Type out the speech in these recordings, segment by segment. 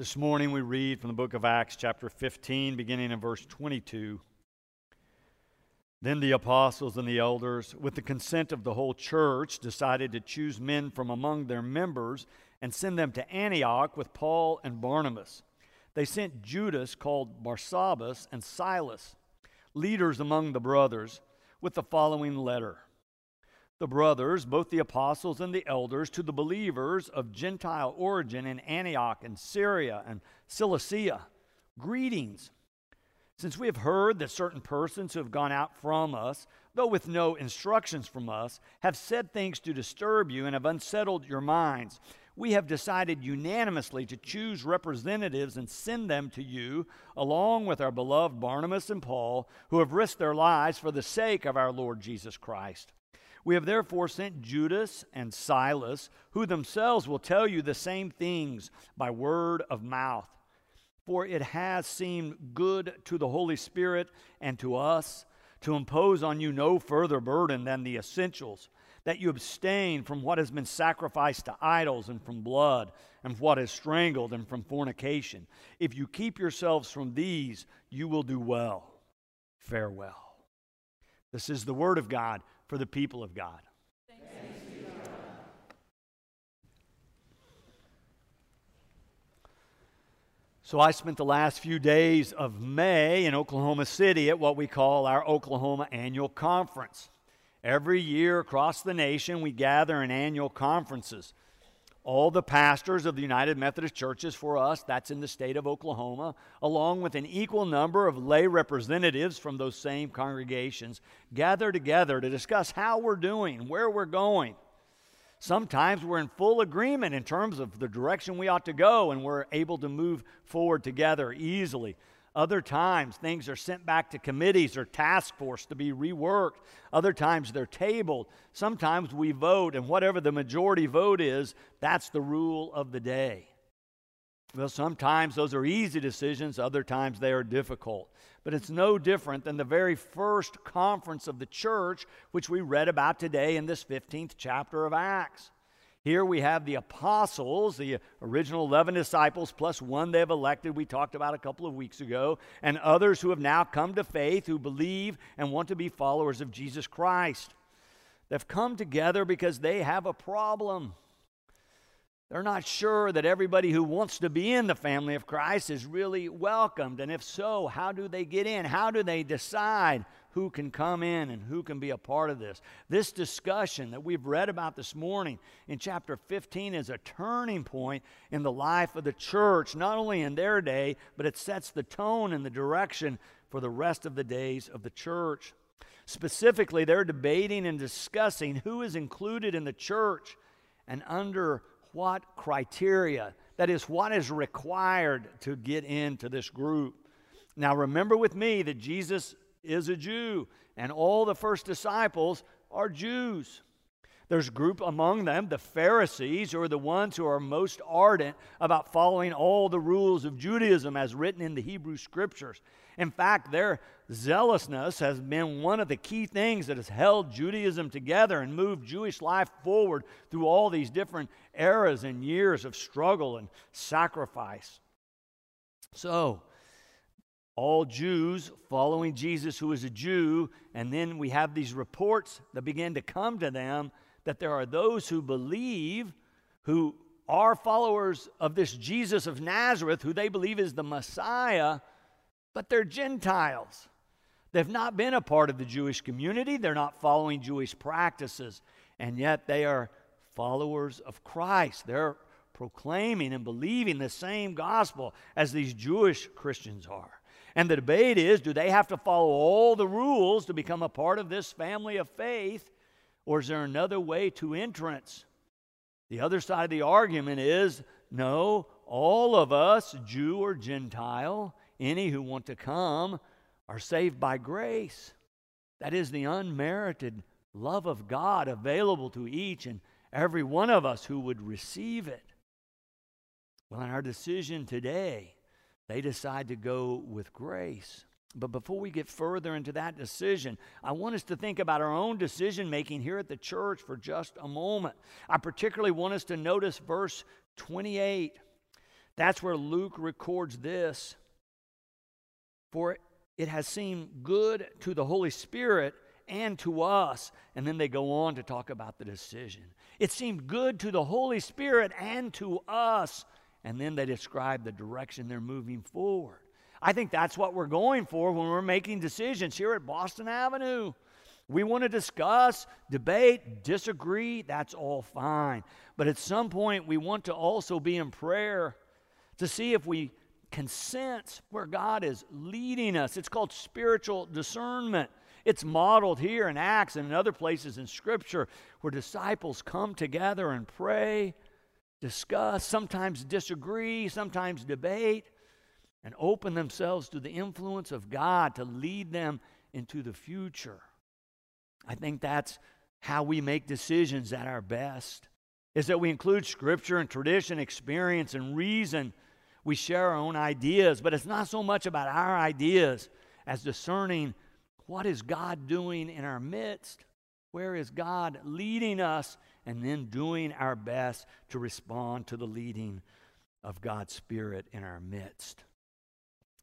This morning we read from the book of Acts, chapter 15, beginning in verse 22. Then the apostles and the elders, with the consent of the whole church, decided to choose men from among their members and send them to Antioch with Paul and Barnabas. They sent Judas, called Barsabbas, and Silas, leaders among the brothers, with the following letter the brothers, both the apostles and the elders, to the believers of Gentile origin in Antioch and Syria and Cilicia. Greetings. Since we have heard that certain persons who have gone out from us, though with no instructions from us, have said things to disturb you and have unsettled your minds, we have decided unanimously to choose representatives and send them to you, along with our beloved Barnabas and Paul, who have risked their lives for the sake of our Lord Jesus Christ. We have therefore sent Judas and Silas, who themselves will tell you the same things by word of mouth. For it has seemed good to the Holy Spirit and to us to impose on you no further burden than the essentials, that you abstain from what has been sacrificed to idols and from blood, and what is strangled, and from fornication. If you keep yourselves from these, you will do well. Farewell. This is the word of God for the people of God. So I spent the last few days of May in Oklahoma City at what we call our Oklahoma Annual Conference. Every year across the nation, we gather in annual conferences all the pastors of the United Methodist Churches for us, that's in the state of Oklahoma, along with an equal number of lay representatives from those same congregations, gather together to discuss how we're doing, where we're going. Sometimes we're in full agreement in terms of the direction we ought to go, and we're able to move forward together easily. Other times, things are sent back to committees or task force to be reworked. Other times, they're tabled. Sometimes we vote, and whatever the majority vote is, that's the rule of the day. Well, sometimes those are easy decisions, other times they are difficult. But it's no different than the very first conference of the church, which we read about today in this 15th chapter of Acts. Here we have the apostles, the original 11 disciples, plus one they've elected, we talked about a couple of weeks ago, and others who have now come to faith, who believe and want to be followers of Jesus Christ. They've come together because they have a problem. They're not sure that everybody who wants to be in the family of Christ is really welcomed. And if so, how do they get in? How do they decide who can come in and who can be a part of this? This discussion that we've read about this morning in chapter 15 is a turning point in the life of the church, not only in their day, but it sets the tone and the direction for the rest of the days of the church. Specifically, they're debating and discussing who is included in the church and under what criteria, that is, what is required to get into this group. Now, remember with me that Jesus is a Jew, and all the first disciples are Jews. There's a group among them, the Pharisees, who are the ones who are most ardent about following all the rules of Judaism as written in the Hebrew Scriptures. In fact, their zealousness has been one of the key things that has held Judaism together and moved Jewish life forward through all these different eras and years of struggle and sacrifice. So, all Jews following Jesus, who is a Jew, and then we have these reports that begin to come to them that there are those who believe, who are followers of this Jesus of Nazareth, who they believe is the Messiah, but they're Gentiles. They've not been a part of the Jewish community, they're not following Jewish practices, and yet they are followers of Christ. They're proclaiming and believing the same gospel as these Jewish Christians are. And the debate is do they have to follow all the rules to become a part of this family of faith? Or is there another way to entrance? The other side of the argument is no, all of us, Jew or Gentile, any who want to come, are saved by grace. That is the unmerited love of God available to each and every one of us who would receive it. Well, in our decision today, they decide to go with grace. But before we get further into that decision, I want us to think about our own decision making here at the church for just a moment. I particularly want us to notice verse 28 That's where Luke records this. For it has seemed good to the Holy Spirit and to us. And then they go on to talk about the decision. It seemed good to the Holy Spirit and to us. And then they describe the direction they're moving forward. I think that's what we're going for when we're making decisions here at Boston Avenue. We want to discuss, debate, disagree, that's all fine. But at some point, we want to also be in prayer to see if we can sense where God is leading us. It's called spiritual discernment. It's modeled here in Acts and in other places in Scripture where disciples come together and pray, discuss, sometimes disagree, sometimes debate, and open themselves to the influence of God to lead them into the future. I think that's how we make decisions at our best. Is that we include scripture and tradition, experience and reason we share our own ideas, but it's not so much about our ideas as discerning what is God doing in our midst? Where is God leading us? And then doing our best to respond to the leading of God's Spirit in our midst.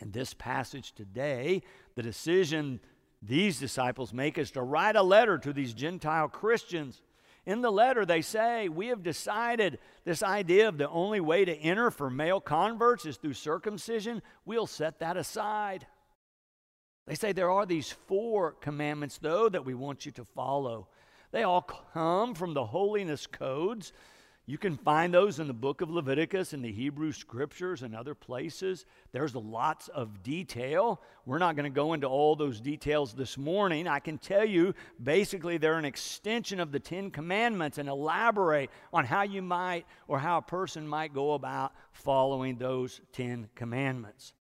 In this passage today, the decision these disciples make is to write a letter to these Gentile Christians in the letter, they say, We have decided this idea of the only way to enter for male converts is through circumcision. We'll set that aside. They say there are these four commandments, though, that we want you to follow. They all come from the holiness codes you can find those in the book of Leviticus, in the Hebrew scriptures, and other places. There's lots of detail. We're not going to go into all those details this morning. I can tell you basically they're an extension of the Ten Commandments and elaborate on how you might or how a person might go about following those Ten Commandments.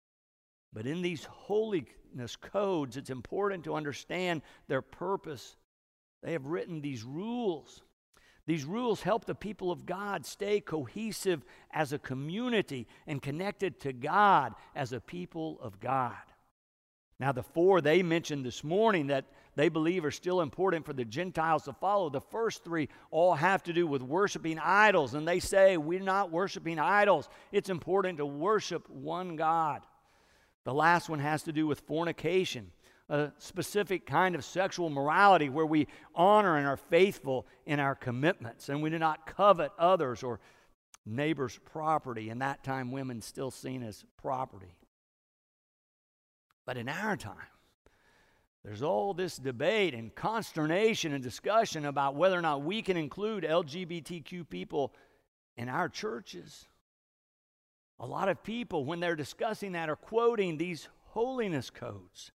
But in these holiness codes, it's important to understand their purpose. They have written these rules these rules help the people of God stay cohesive as a community and connected to God as a people of God. Now, the four they mentioned this morning that they believe are still important for the Gentiles to follow, the first three all have to do with worshiping idols. And they say, We're not worshiping idols. It's important to worship one God. The last one has to do with fornication a specific kind of sexual morality where we honor and are faithful in our commitments and we do not covet others or neighbors' property. In that time, women still seen as property. But in our time, there's all this debate and consternation and discussion about whether or not we can include LGBTQ people in our churches. A lot of people, when they're discussing that, are quoting these holiness codes.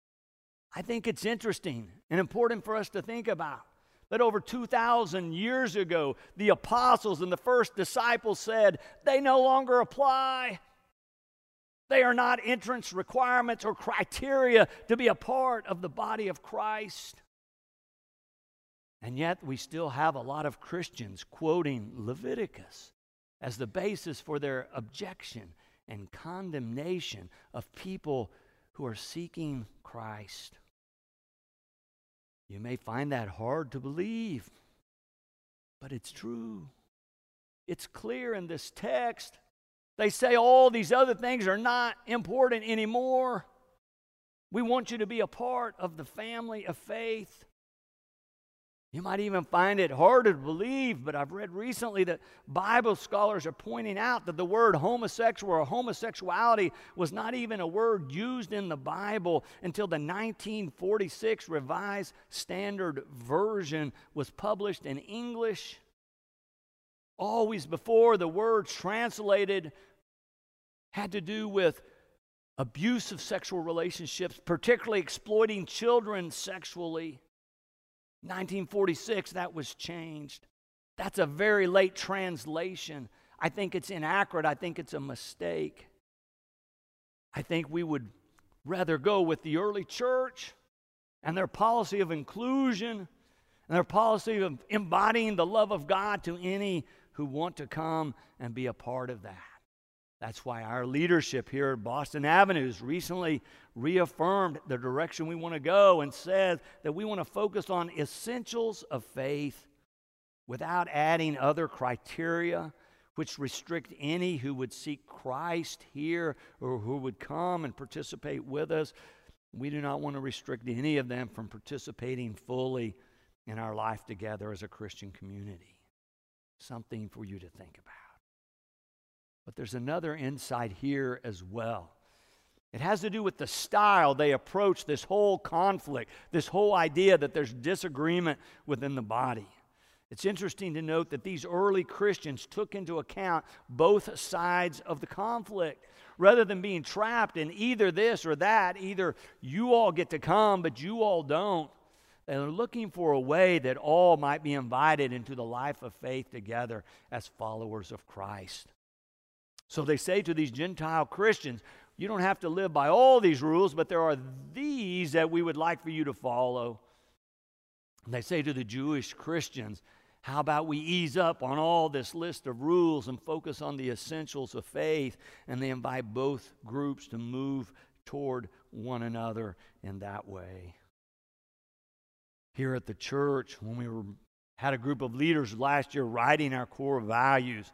I think it's interesting and important for us to think about that over 2,000 years ago, the apostles and the first disciples said they no longer apply. They are not entrance requirements or criteria to be a part of the body of Christ. And yet, we still have a lot of Christians quoting Leviticus as the basis for their objection and condemnation of people who are seeking Christ. You may find that hard to believe, but it's true. It's clear in this text. They say all these other things are not important anymore. We want you to be a part of the family of faith. You might even find it harder to believe, but I've read recently that Bible scholars are pointing out that the word homosexual or homosexuality was not even a word used in the Bible until the 1946 Revised Standard Version was published in English. Always before, the word translated had to do with abusive sexual relationships, particularly exploiting children sexually. 1946, that was changed. That's a very late translation. I think it's inaccurate. I think it's a mistake. I think we would rather go with the early church and their policy of inclusion and their policy of embodying the love of God to any who want to come and be a part of that. That's why our leadership here at Boston Avenue has recently reaffirmed the direction we want to go and said that we want to focus on essentials of faith without adding other criteria which restrict any who would seek Christ here or who would come and participate with us. We do not want to restrict any of them from participating fully in our life together as a Christian community. Something for you to think about. But there's another insight here as well. It has to do with the style they approach this whole conflict, this whole idea that there's disagreement within the body. It's interesting to note that these early Christians took into account both sides of the conflict. Rather than being trapped in either this or that, either you all get to come, but you all don't, they're looking for a way that all might be invited into the life of faith together as followers of Christ. So they say to these Gentile Christians, you don't have to live by all these rules, but there are these that we would like for you to follow. And they say to the Jewish Christians, how about we ease up on all this list of rules and focus on the essentials of faith? And they invite both groups to move toward one another in that way. Here at the church, when we were, had a group of leaders last year writing our core values,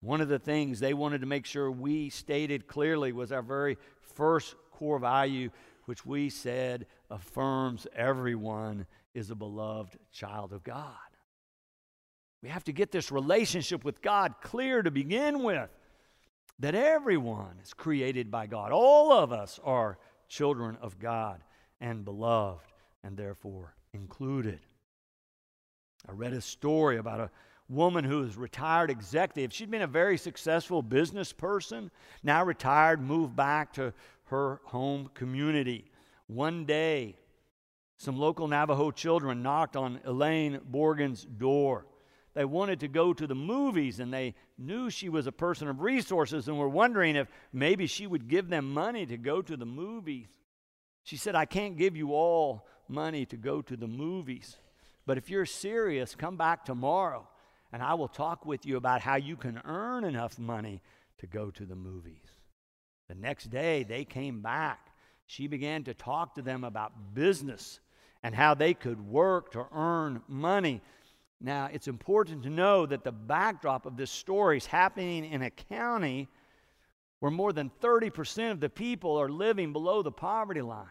one of the things they wanted to make sure we stated clearly was our very first core value, which we said affirms everyone is a beloved child of God. We have to get this relationship with God clear to begin with. That everyone is created by God. All of us are children of God and beloved, and therefore included. I read a story about a woman who was retired executive. She'd been a very successful business person, now retired, moved back to her home community. One day, some local Navajo children knocked on Elaine Borgen's door they wanted to go to the movies and they knew she was a person of resources and were wondering if maybe she would give them money to go to the movies. She said, I can't give you all money to go to the movies, but if you're serious, come back tomorrow and I will talk with you about how you can earn enough money to go to the movies. The next day, they came back. She began to talk to them about business and how they could work to earn money. Now, it's important to know that the backdrop of this story is happening in a county where more than 30% of the people are living below the poverty line.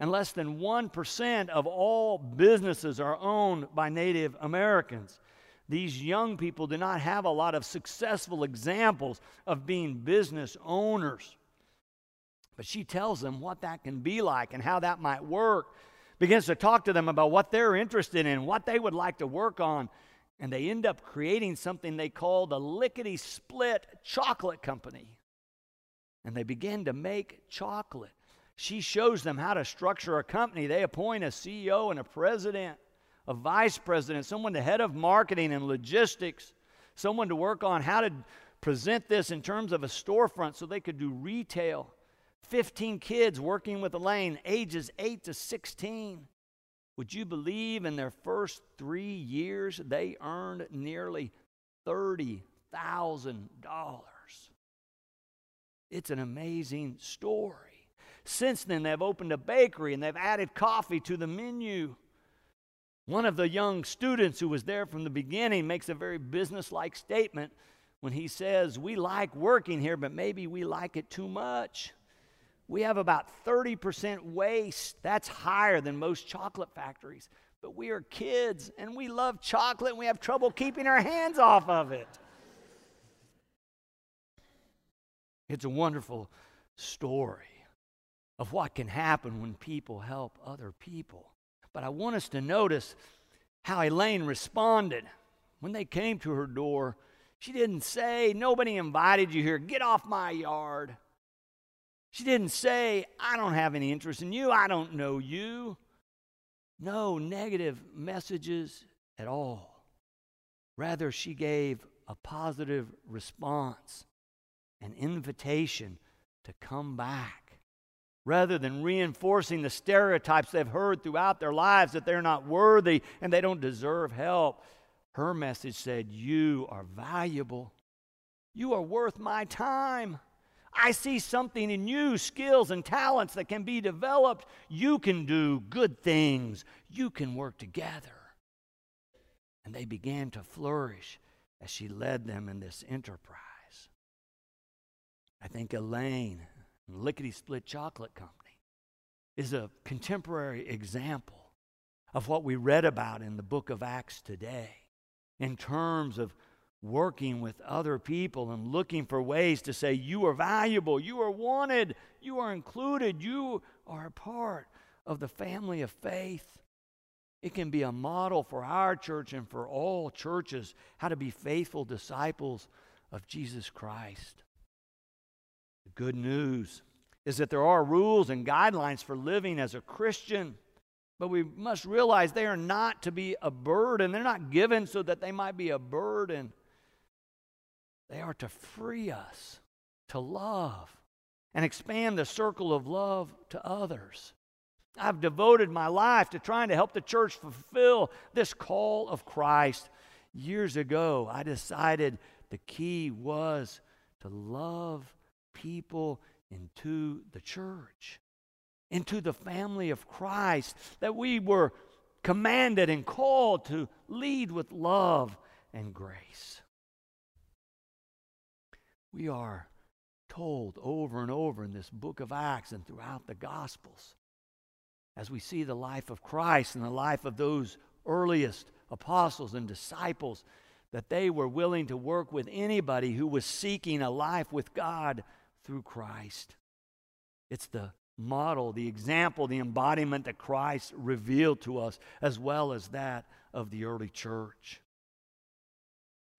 And less than 1% of all businesses are owned by Native Americans. These young people do not have a lot of successful examples of being business owners. But she tells them what that can be like and how that might work begins to talk to them about what they're interested in, what they would like to work on. And they end up creating something they call the Lickety Split Chocolate Company. And they begin to make chocolate. She shows them how to structure a company. They appoint a CEO and a president, a vice president, someone the head of marketing and logistics, someone to work on how to present this in terms of a storefront so they could do retail. 15 kids working with Elaine, ages 8 to 16. Would you believe in their first three years they earned nearly $30,000? It's an amazing story. Since then, they've opened a bakery and they've added coffee to the menu. One of the young students who was there from the beginning makes a very businesslike statement when he says, We like working here, but maybe we like it too much we have about 30% waste. That's higher than most chocolate factories. But we are kids and we love chocolate and we have trouble keeping our hands off of it. It's a wonderful story of what can happen when people help other people. But I want us to notice how Elaine responded. When they came to her door, she didn't say, Nobody invited you here, get off my yard. She didn't say, I don't have any interest in you, I don't know you. No negative messages at all. Rather, she gave a positive response, an invitation to come back. Rather than reinforcing the stereotypes they've heard throughout their lives that they're not worthy and they don't deserve help, her message said, You are valuable. You are worth my time. I see something in you, skills and talents that can be developed. You can do good things, you can work together. And they began to flourish as she led them in this enterprise. I think Elaine, Lickety Split Chocolate Company, is a contemporary example of what we read about in the book of Acts today in terms of working with other people and looking for ways to say, You are valuable, you are wanted, you are included, you are a part of the family of faith. It can be a model for our church and for all churches how to be faithful disciples of Jesus Christ. The good news is that there are rules and guidelines for living as a Christian, but we must realize they are not to be a burden. They're not given so that they might be a burden. They are to free us to love and expand the circle of love to others. I've devoted my life to trying to help the church fulfill this call of Christ. Years ago, I decided the key was to love people into the church, into the family of Christ, that we were commanded and called to lead with love and grace. We are told over and over in this book of Acts and throughout the Gospels as we see the life of Christ and the life of those earliest apostles and disciples that they were willing to work with anybody who was seeking a life with God through Christ. It's the model, the example, the embodiment that Christ revealed to us, as well as that of the early church.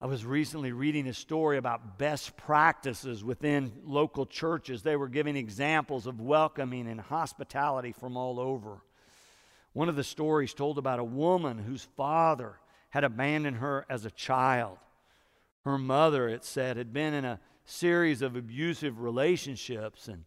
I was recently reading a story about best practices within local churches. They were giving examples of welcoming and hospitality from all over. One of the stories told about a woman whose father had abandoned her as a child. Her mother, it said, had been in a series of abusive relationships, and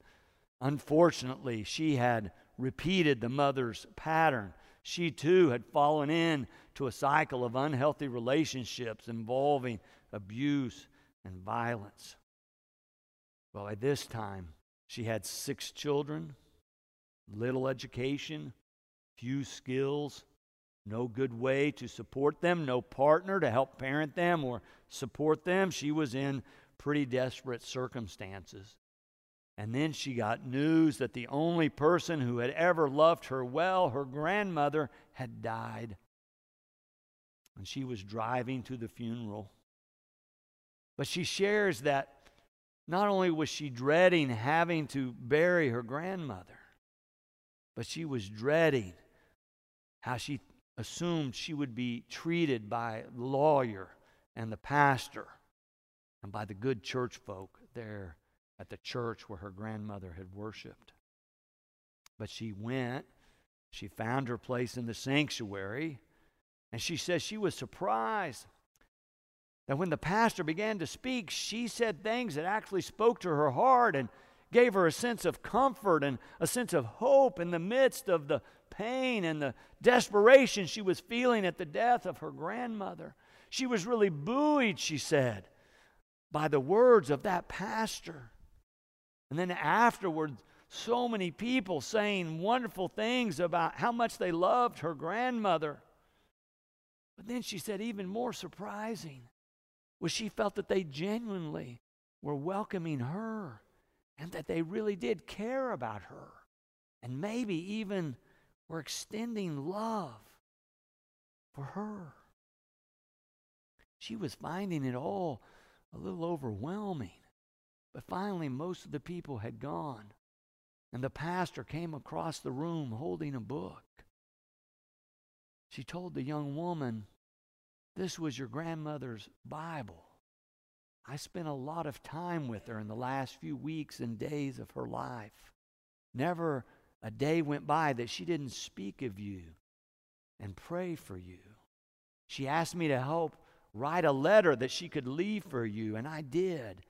unfortunately, she had repeated the mother's pattern. She too had fallen in to a cycle of unhealthy relationships involving abuse and violence. Well, at this time, she had six children, little education, few skills, no good way to support them, no partner to help parent them or support them. She was in pretty desperate circumstances. And then she got news that the only person who had ever loved her well, her grandmother, had died. And she was driving to the funeral. But she shares that not only was she dreading having to bury her grandmother, but she was dreading how she assumed she would be treated by the lawyer and the pastor and by the good church folk there at the church where her grandmother had worshiped. But she went, she found her place in the sanctuary, and she says she was surprised that when the pastor began to speak, she said things that actually spoke to her heart and gave her a sense of comfort and a sense of hope in the midst of the pain and the desperation she was feeling at the death of her grandmother. She was really buoyed, she said, by the words of that pastor. And then afterward, so many people saying wonderful things about how much they loved her grandmother. But then she said, even more surprising was she felt that they genuinely were welcoming her and that they really did care about her and maybe even were extending love for her. She was finding it all a little overwhelming. But finally, most of the people had gone, and the pastor came across the room holding a book. She told the young woman, This was your grandmother's Bible. I spent a lot of time with her in the last few weeks and days of her life. Never a day went by that she didn't speak of you and pray for you. She asked me to help write a letter that she could leave for you, and I did.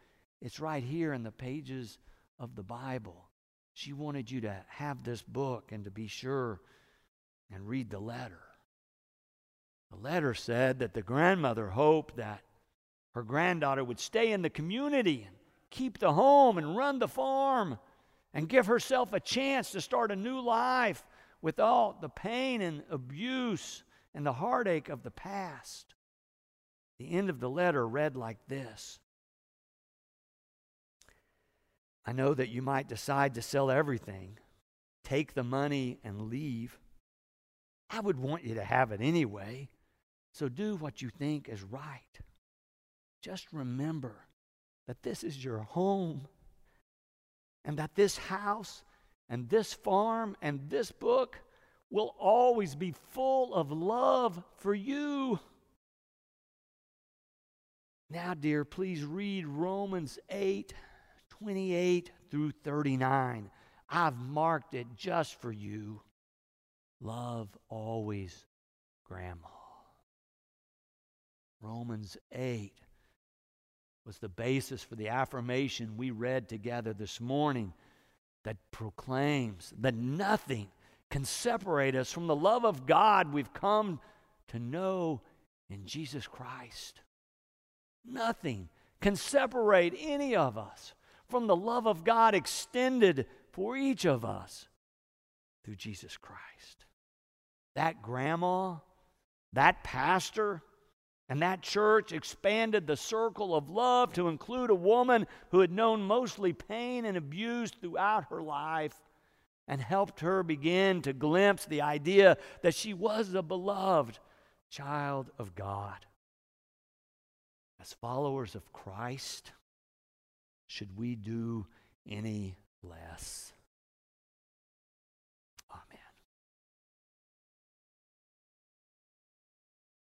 It's right here in the pages of the Bible. She wanted you to have this book and to be sure and read the letter. The letter said that the grandmother hoped that her granddaughter would stay in the community and keep the home and run the farm and give herself a chance to start a new life without the pain and abuse and the heartache of the past. The end of the letter read like this I know that you might decide to sell everything, take the money, and leave. I would want you to have it anyway, so do what you think is right. Just remember that this is your home and that this house and this farm and this book will always be full of love for you. Now, dear, please read Romans 8 28 through 39. I've marked it just for you. Love always, Grandma. Romans 8 was the basis for the affirmation we read together this morning that proclaims that nothing can separate us from the love of God we've come to know in Jesus Christ. Nothing can separate any of us from the love of God extended for each of us through Jesus Christ. That grandma, that pastor, and that church expanded the circle of love to include a woman who had known mostly pain and abuse throughout her life and helped her begin to glimpse the idea that she was a beloved child of God. As followers of Christ, should we do any less?